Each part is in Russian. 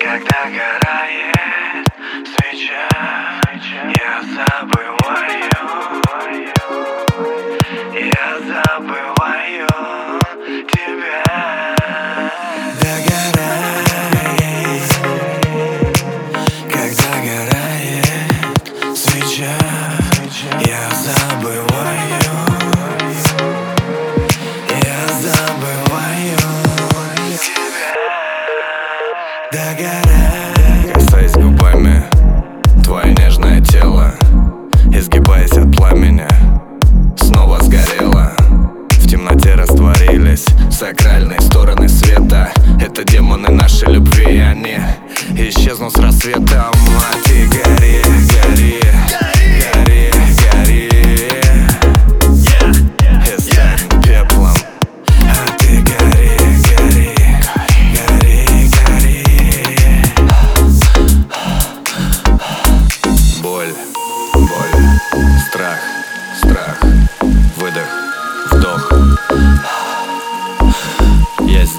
Когда горает свеча, я забываю, я забываю тебя. Догорает, когда горает свеча, я забываю, Догорает. Касаясь губами Твое нежное тело Изгибаясь от пламени Снова сгорело В темноте растворились Сакральные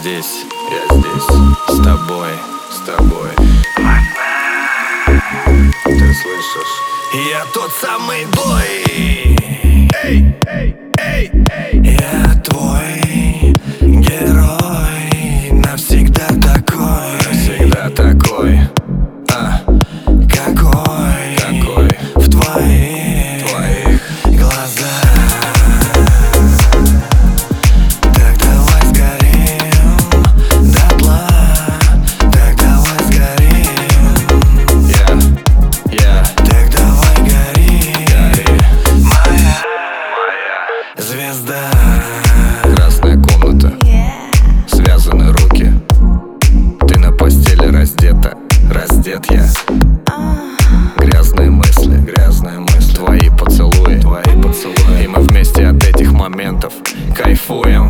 здесь, я здесь, с тобой, с тобой. Ты слышишь? Я тот самый бой. Эй, эй, звезда. красная комната. Связаны руки. Ты на постели раздета. Раздет я. Грязные мысли Грязные мысли. Твои поцелуи Твои поцелуи. И мы вместе от этих моментов Кайфуем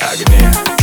agony